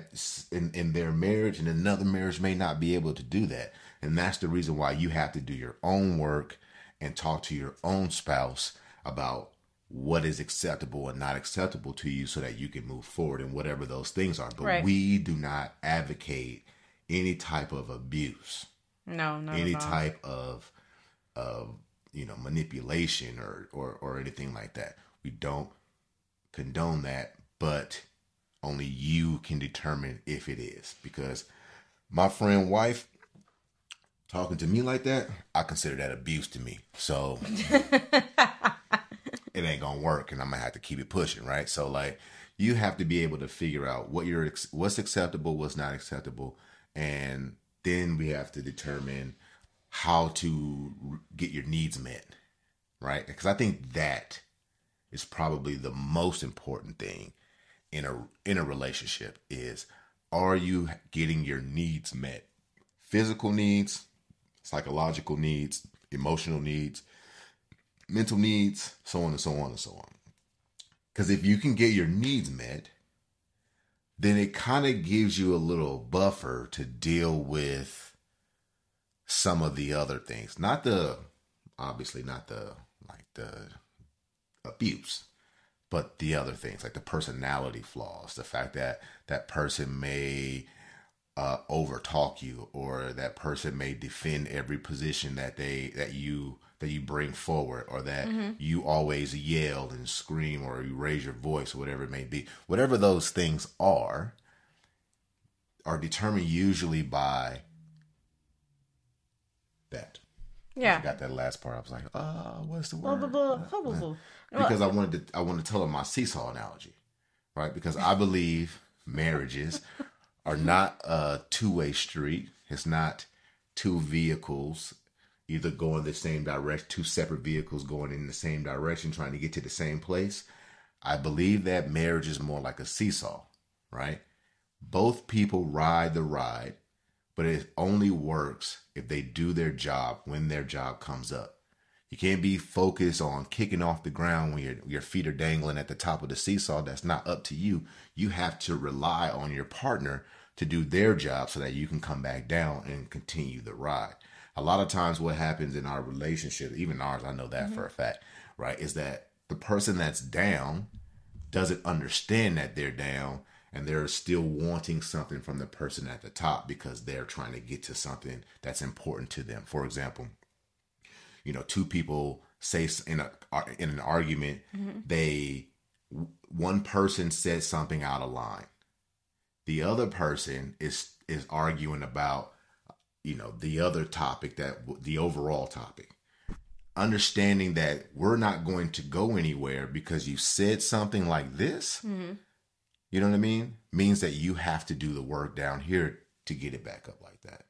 in, in their marriage and another marriage may not be able to do that and that's the reason why you have to do your own work and talk to your own spouse about what is acceptable and not acceptable to you so that you can move forward in whatever those things are but Right. we do not advocate any type of abuse No, no. any type of of you know manipulation or, or or anything like that. We don't condone that, but only you can determine if it is because my friend wife talking to me like that, I consider that abuse to me. So it ain't gonna work, and I'm gonna have to keep it pushing, right? So like, you have to be able to figure out what you're what's acceptable, what's not acceptable, and then we have to determine how to get your needs met, right? Because I think that is probably the most important thing in a in a relationship is are you getting your needs met? Physical needs, psychological needs, emotional needs, mental needs, so on and so on and so on. Because if you can get your needs met, then it kind of gives you a little buffer to deal with some of the other things. Not the, obviously, not the, like the abuse, but the other things, like the personality flaws, the fact that that person may uh, over talk you or that person may defend every position that they that you that you bring forward or that mm-hmm. you always yell and scream or you raise your voice or whatever it may be. Whatever those things are are determined usually by that. Yeah, I got that last part. I was like oh what's the word? blah, blah, blah, because I wanted to I wanted to tell them my seesaw analogy, right? Because I believe marriages are not a two way street. It's not two vehicles either going the same direction, two separate vehicles going in the same direction, trying to get to the same place. I believe that marriage is more like a seesaw, right? Both people ride the ride, but it only works if they do their job when their job comes up. You can't be focused on kicking off the ground when your your feet are dangling at the top of the seesaw. That's not up to you. You have to rely on your partner to do their job so that you can come back down and continue the ride. A lot of times what happens in our relationship, even ours, I know that mm-hmm. for a fact, right, is that the person that's down doesn't understand that they're down and they're still wanting something from the person at the top because they're trying to get to something that's important to them. For example, you know two people say in a in an argument mm-hmm. they one person says something out of line. The other person is is arguing about you know the other topic that the overall topic. Understanding that we're not going to go anywhere because you said something like this mm-hmm. you know what i mean? Means that you have to do the work down here to get it back up like that.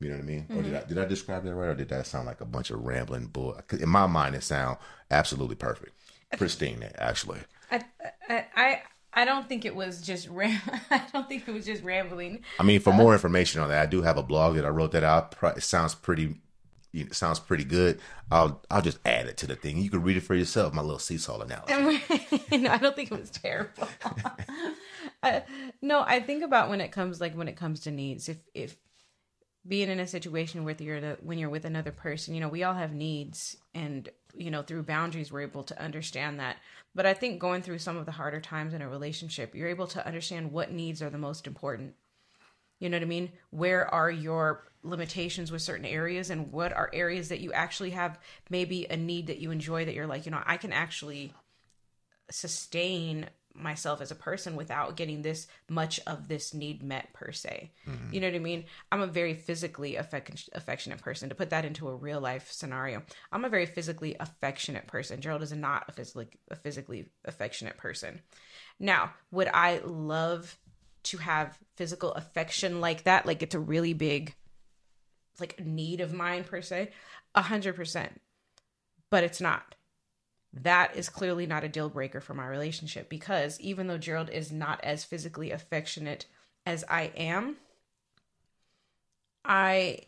You know what I mean? Or did mm-hmm. I did I describe that right, or did that sound like a bunch of rambling bull In my mind, it sound absolutely perfect, pristine. Actually, I, I, I, don't think it was just ram. I don't think it was just rambling. I mean, for uh, more information on that, I do have a blog that I wrote that out. It sounds pretty, you know, sounds pretty good. I'll I'll just add it to the thing. You can read it for yourself. My little seesaw analogy. no, I don't think it was terrible. I, uh, no, I think about when it comes like when it comes to needs. If if being in a situation with you're the, when you're with another person, you know, we all have needs, and you know, through boundaries, we're able to understand that. But I think going through some of the harder times in a relationship, you're able to understand what needs are the most important. You know what I mean? Where are your limitations with certain areas and what are areas that you actually have maybe a need that you enjoy that you're like, you know, I can actually sustain myself as a person without getting this much of this need met per se. You know what I mean? I'm a very physically affec- affectionate person. To put that into a real life scenario, I'm a very physically affectionate person. Gerald is not a physically a physically affectionate person. Now, would I love to have physical affection like that? Like it's a really big like need of mine per se? A hundred percent. But it's not that is clearly not a deal breaker for my relationship because even though Gerald is not as physically affectionate as I am, I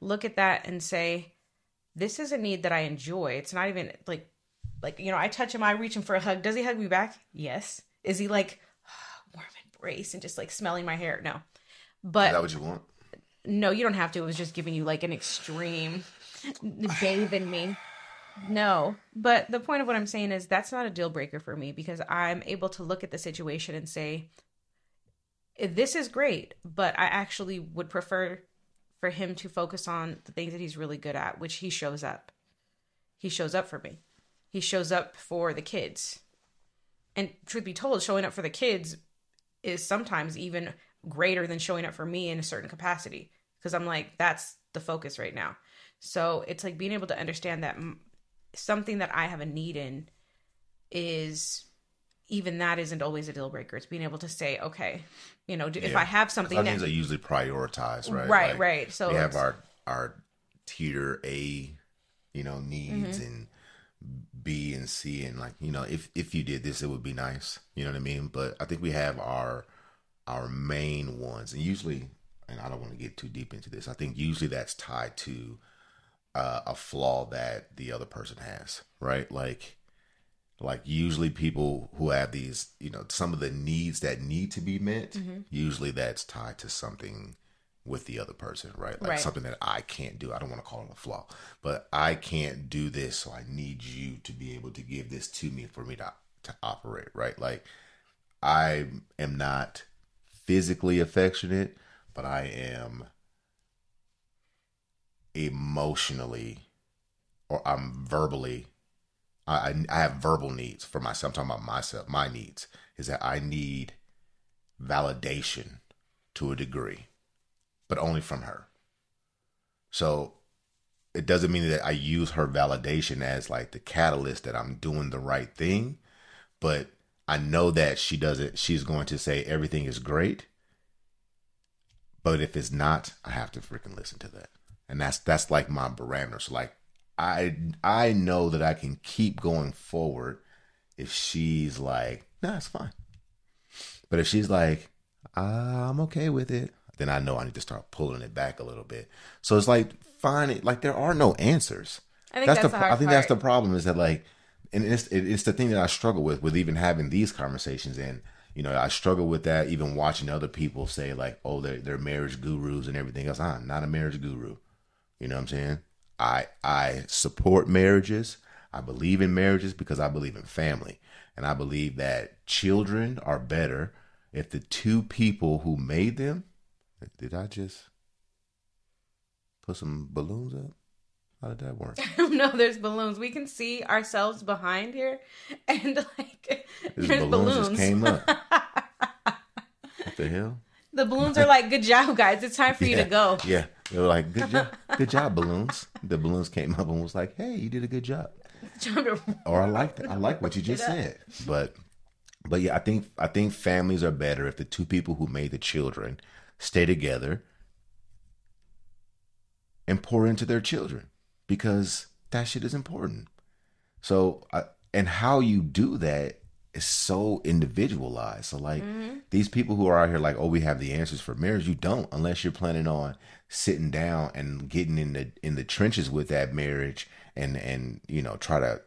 look at that and say, this is a need that I enjoy. It's not even like Like, you know, I touch him, I reach him for a hug. Does he hug me back? Yes. Is he like warm embrace and just like smelling my hair? No. Is But that what you want? no, you don't have to. It was just giving you like an extreme bathe in me. No, but the point of what I'm saying is that's not a deal breaker for me because I'm able to look at the situation and say, this is great, but I actually would prefer for him to focus on the things that he's really good at, which he shows up. He shows up for me. He shows up for the kids. And truth be told, showing up for the kids is sometimes even greater than showing up for me in a certain capacity because I'm like that's the focus right now. So it's like being able to understand that something that I have a need in is even that isn't always a deal breaker. It's being able to say, okay, you know, do, if Yeah. I have something think they usually prioritize, right? Right, Like, right. So we have our our tier A, you know, needs Mm-hmm. and B and C, and like you know, if if you did this, it would be nice. You know what I mean? But I think we have our our main ones, and usually, and I don't want to get too deep into this. I think usually that's tied to uh, a flaw that the other person has, right? Like like usually people who have these you know some of the needs that need to be met usually that's tied to something with the other person right like Right. something that i can't do i don't want to call it a flaw but i can't do this so i need you to be able to give this to me for me to to operate right like i am not physically affectionate but i am emotionally or i'm verbally I, I have verbal needs for myself. I'm talking about myself. My needs is that I need validation to a degree, but only from her. So it doesn't mean that I use her validation as like the catalyst that I'm doing the right thing, but I know that she doesn't. She's going to say everything is great, but if it's not, I have to freaking listen to that, and that's that's like my barometer. So like I I know that I can keep going forward if she's like, nah, it's fine. But if she's like, "Ah, I'm okay with it, then I know I need to start pulling it back a little bit. So it's like finding like there are no answers. I think that's, the the hard I think that's the problem is that like, and it's it's the thing that I struggle with with even having these conversations and. You know, I struggle with that even watching other people say like, "Oh, they're they're marriage gurus and everything else." I'm not a marriage guru. You know what I'm saying? I I support marriages. I believe in marriages because I believe in family. And I believe that children are better if the two people who made them did I just put some balloons up? How did that work? no, there's balloons. We can see ourselves behind here, and like These there's balloons, balloons. just came up. what the hell? The balloons are like, "Good job, guys! It's time for you to go." Yeah. They were like, Good job. Good job, balloons. The balloons came up and was like, Hey, you did a good job. Or I like I like what you just said. But but yeah, I think I think families are better if the two people who made the children stay together and pour into their children because that shit is important. So I, and how you do that is so individualized. So like mm-hmm. these people who are out here like, oh, we have the answers for marriage. You don't unless you're planning on sitting down and getting in the in the trenches with that marriage and and you know try to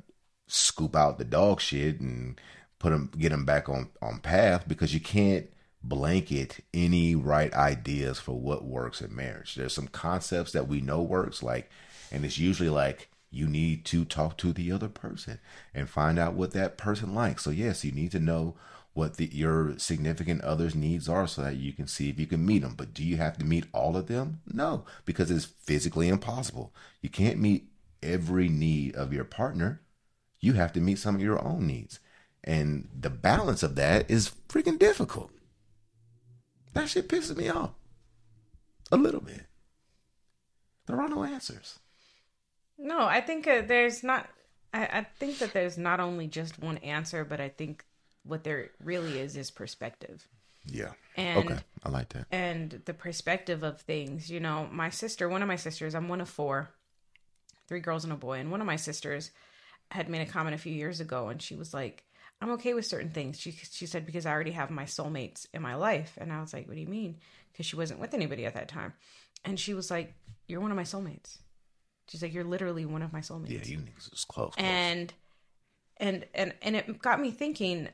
scoop out the dog shit and put them get them back on on path because you can't blanket any right ideas for what works in marriage. There's some concepts that we know works like and it's usually like you need to talk to the other person and find out what that person likes. So yes, you need to know what the, your significant other's needs are so that you can see if you can meet them. But do you have to meet all of them? No, because it's physically impossible. You can't meet every need of your partner. You have to meet some of your own needs. And the balance of that is freaking difficult. That shit pisses me off. A little bit. There are no answers. No, I think uh, there's not. I, I think that there's not only just one answer, but I think what there really is is perspective. Yeah. And okay. I like that. and the perspective of things. You know, my sister, one of my sisters, I'm one of four, three girls and a boy, and one of my sisters had made a comment a few years ago, and she was like, "I'm okay with certain things." She she said because I already have my soulmates in my life, and I was like, "What do you mean?" Because she wasn't with anybody at that time, and she was like, "You're one of my soulmates." She's like, "You're literally one of my soulmates." Yeah, you niggas is close. close. and and and and it got me thinking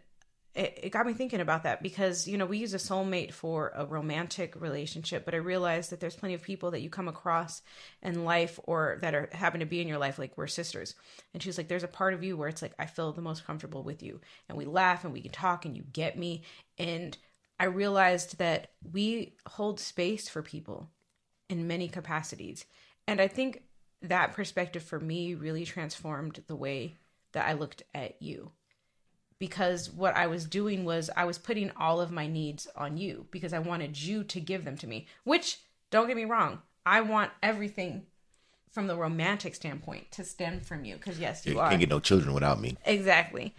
it, it got me thinking about that because you know we use a soulmate for a romantic relationship but i realized that there's plenty of people that you come across in life or that are happen to be in your life like we're sisters and she's like there's a part of you where it's like i feel the most comfortable with you and we laugh and we can talk and you get me and i realized that we hold space for people in many capacities and i think that perspective for me really transformed the way that i looked at you because what I was doing was I was putting all of my needs on you because I wanted you to give them to me. Which, don't get me wrong, I want everything from the romantic standpoint to stem from you because yes, you, You are can't get no children without me. exactly.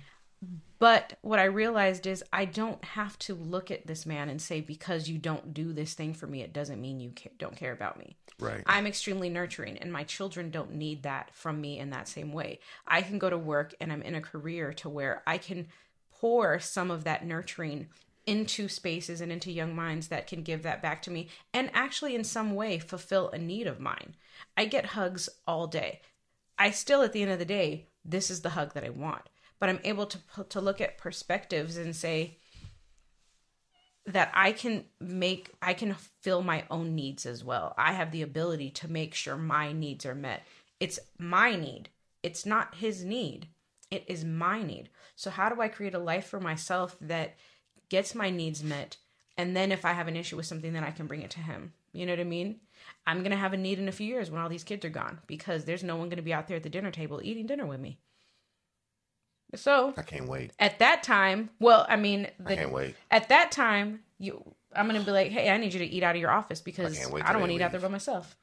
But what I realized is I don't have to look at this man and say because you don't do this thing for me, it doesn't mean you ca- don't care about me. Right. I'm extremely nurturing, and my children don't need that from me in that same way. I can go to work and I'm in a career to where I can pour some of that nurturing into spaces and into young minds that can give that back to me and actually, in some way, fulfill a need of mine. I get hugs all day. I still, at the end of the day, this is the hug that I want. But I'm able to to look at perspectives and say, that I can make I can fill my own needs as well. I have the ability to make sure my needs are met. It's my need. It's not his need. It is my need. So how do I create a life for myself that gets my needs met and then if I have an issue with something then I can bring it to him. You know what I mean? I'm going to have a need in a few years when all these kids are gone because there's no one going to be out there at the dinner table eating dinner with me. So, I can't wait. at that time, well, I mean, the, I can't wait. at that time, you, I'm gonna be like, hey, I need you to eat out of your office because can't I, don't want to eat out there by myself.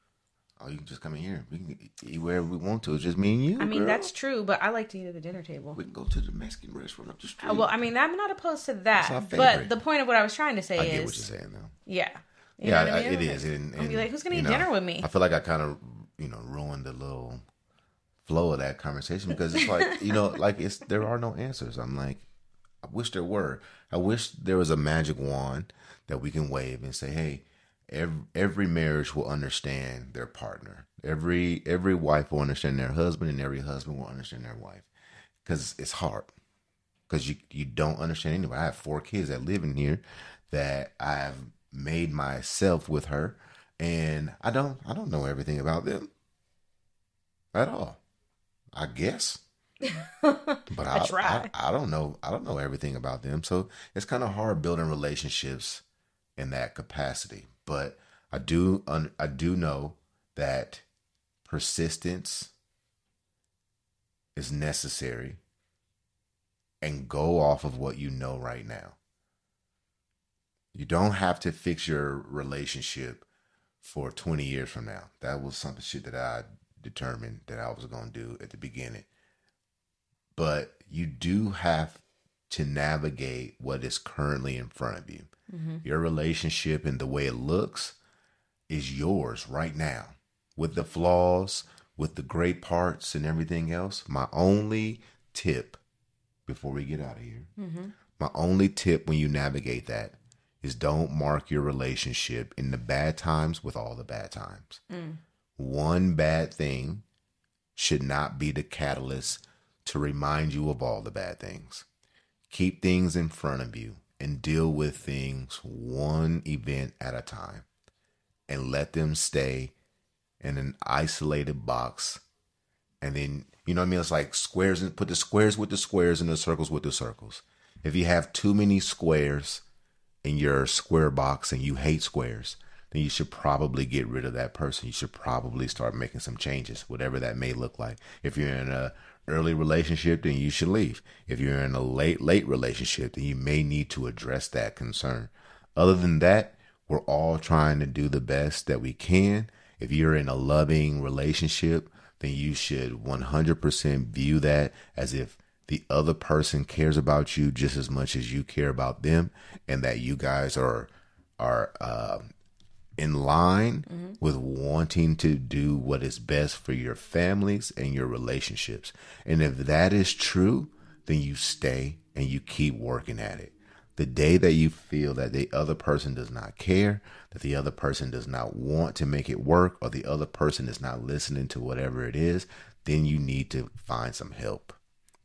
Oh, you can just come in here. We can eat wherever we want to. It's just me and you. I mean, girl. that's true, but I like to eat at the dinner table. We can go to the Mexican restaurant up the street. Uh, Well, I mean, I'm not opposed to that, but the point of what I was trying to say is I get what you're saying, though. yeah, You yeah, I- I mean? it is. And, I'll be like, who's gonna eat know, dinner with me? I feel like I kind of, you know, ruined the little flow of that conversation because it's like, you know, like it's there are no answers. I'm like, I wish there were. I wish there was a magic wand that we can wave and say, hey, every, every marriage will understand their partner. Every every wife will understand their husband, and every husband will understand their wife because it's hard because you you don't understand anybody. I have four kids that live in here that I've made myself with her, and I don't I don't know everything about them at all. I guess, but I, I. I don't know I don't know everything about them, so it's kind of hard building relationships in that capacity. But I do un, I do know that persistence is necessary and go off of what you know right now. You don't have to fix your relationship for 20 years from now. That was something shit that I determined that I was going to do at the beginning. But you do have to navigate what is currently in front of you. Mm-hmm. Your relationship and the way it looks is yours right now with the flaws, with the great parts and everything else. My only tip before we get out of here, mm-hmm. my only tip when you navigate that is don't mark your relationship in the bad times with all the bad times. Mm. One bad thing should not be the catalyst to remind you of all the bad things. Keep things in front of you and deal with things one event at a time and let them stay in an isolated box. And then, you know what I mean? It's like squares and put the squares with the squares and the circles with the circles. If you have too many squares in your square box and you hate squares, then you should probably get rid of that person. You should probably start making some changes, whatever that may look like. If you're in a early relationship, then you should leave. If you're in a late late relationship, then you may need to address that concern. Other than that, we're all trying to do the best that we can. If you're in a loving relationship, then you should 100% view that as if the other person cares about you just as much as you care about them and that you guys are are uh, in line mm-hmm. with wanting to do what is best for your families and your relationships. And if that is true, then you stay and you keep working at it. The day that you feel that the other person does not care, that the other person does not want to make it work, or the other person is not listening to whatever it is, then you need to find some help.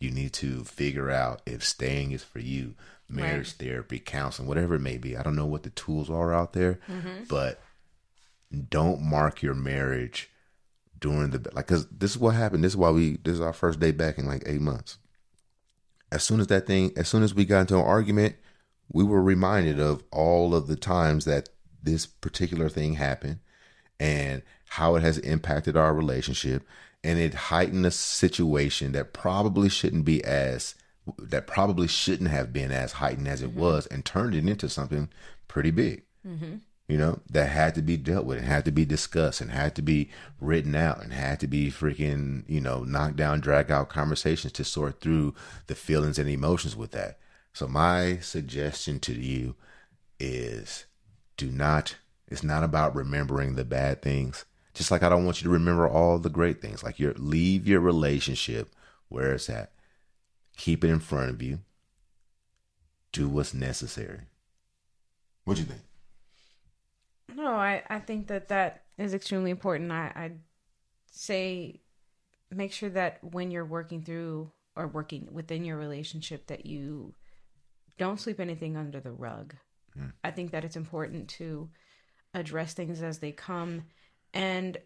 You need to figure out if staying is for you, marriage Right. therapy, counseling, whatever it may be. I don't know what the tools are out there, mm-hmm. but don't mark your marriage during the like because this is what happened. This is why we this is our first day back in like eight months. As soon as that thing, as soon as we got into an argument, we were reminded of all of the times that this particular thing happened and how it has impacted our relationship and it heightened a situation that probably shouldn't be as that probably shouldn't have been as heightened as it mm-hmm. was and turned it into something pretty big. Mm-hmm. You know that had to be dealt with and had to be discussed and had to be written out and had to be freaking you know knocked down drag out conversations to sort through the feelings and emotions with that. So my suggestion to you is do not it's not about remembering the bad things. Just like i don't want you to remember all the great things like your leave your relationship where it's at keep it in front of you. Do what's necessary. What do you think? No, I, I think that that is extremely important. I, I'd say make sure that when you're working through or working within your relationship that you don't sweep anything under the rug. I think that it's important to address things as they come. And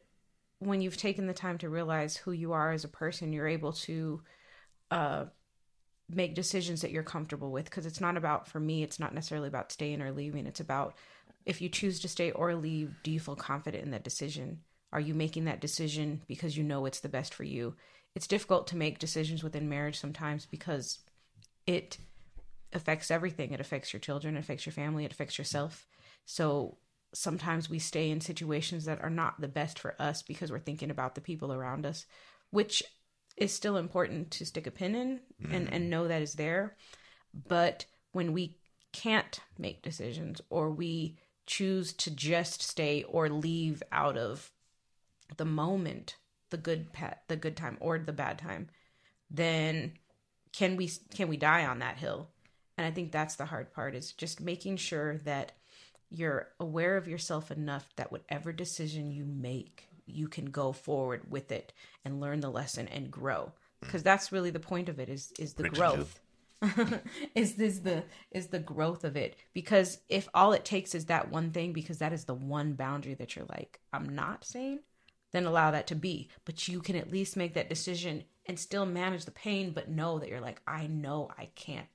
when you've taken the time to realize who you are as a person, you're able to uh make decisions that you're comfortable with because it's not about for me it's not necessarily about staying or leaving. It's about if you choose to stay or leave do you feel confident in that decision? Are you making that decision because you know it's the best for you? It's difficult to make decisions within marriage sometimes because it affects everything. It affects your children it affects your family it affects yourself. So sometimes we stay in situations that are not the best for us because we're thinking about the people around us which is still important to stick a pin in and, mm-hmm. and know that is there. But when we can't make decisions or we choose to just stay or leave out of the moment, the good pet, the good time or the bad time, then can we can we die on that hill? And I think that's the hard part is just making sure that you're aware of yourself enough that whatever decision you make, you can go forward with it and learn the lesson and grow. Because that's really the point of it is is the Preaching, growth. is this the is the growth of it because if all it takes is that one thing because that is the one boundary that you're like i'm not saying then allow that to be but you can at least make that decision and still manage the pain but know that you're like i know i can't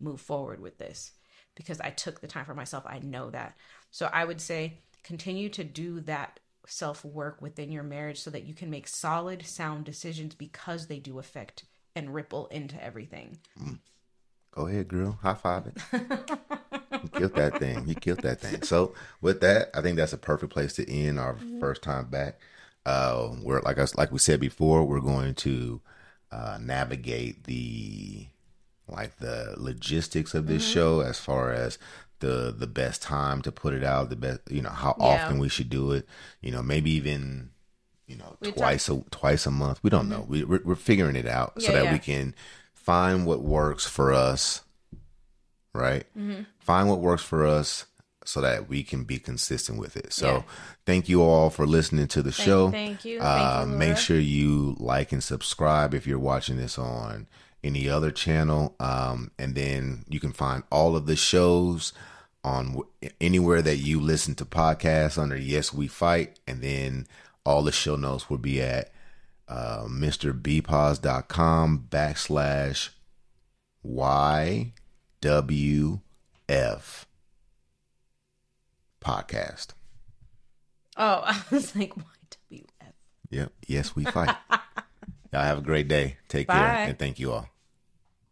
move forward with this because I took the time for myself. I know that. So I would say continue to do that self work within your marriage so that you can make solid, sound decisions because they do affect and ripple into everything. Go ahead, girl. High five it. you killed that thing. You killed that thing. So with that, I think that's a perfect place to end our first time back. Uh, we're like us, like we said before, we're going to uh, navigate the like the logistics of this show as far as the the best time to put it out, the best you know how Yeah. often we should do it. You know, maybe even you know We talk- twice a twice a month. We don't know. We, we're we're figuring it out so that yeah. we can find what works for us right? Mm-hmm. Find what works for us so that we can be consistent with it. So, Yeah. thank you all for listening to the Thank- show. thank you. Uh, Thank you, make sure you like and subscribe if you're watching this on any other channel. Um, and then you can find all of the shows on anywhere that you listen to podcasts under Yes We Fight. And then all the show notes will be at uh, MrBpause.com backslash YWF podcast. Oh, I was like, YWF. Yep. Yes, we fight. Y'all have a great day. Take care and thank you all.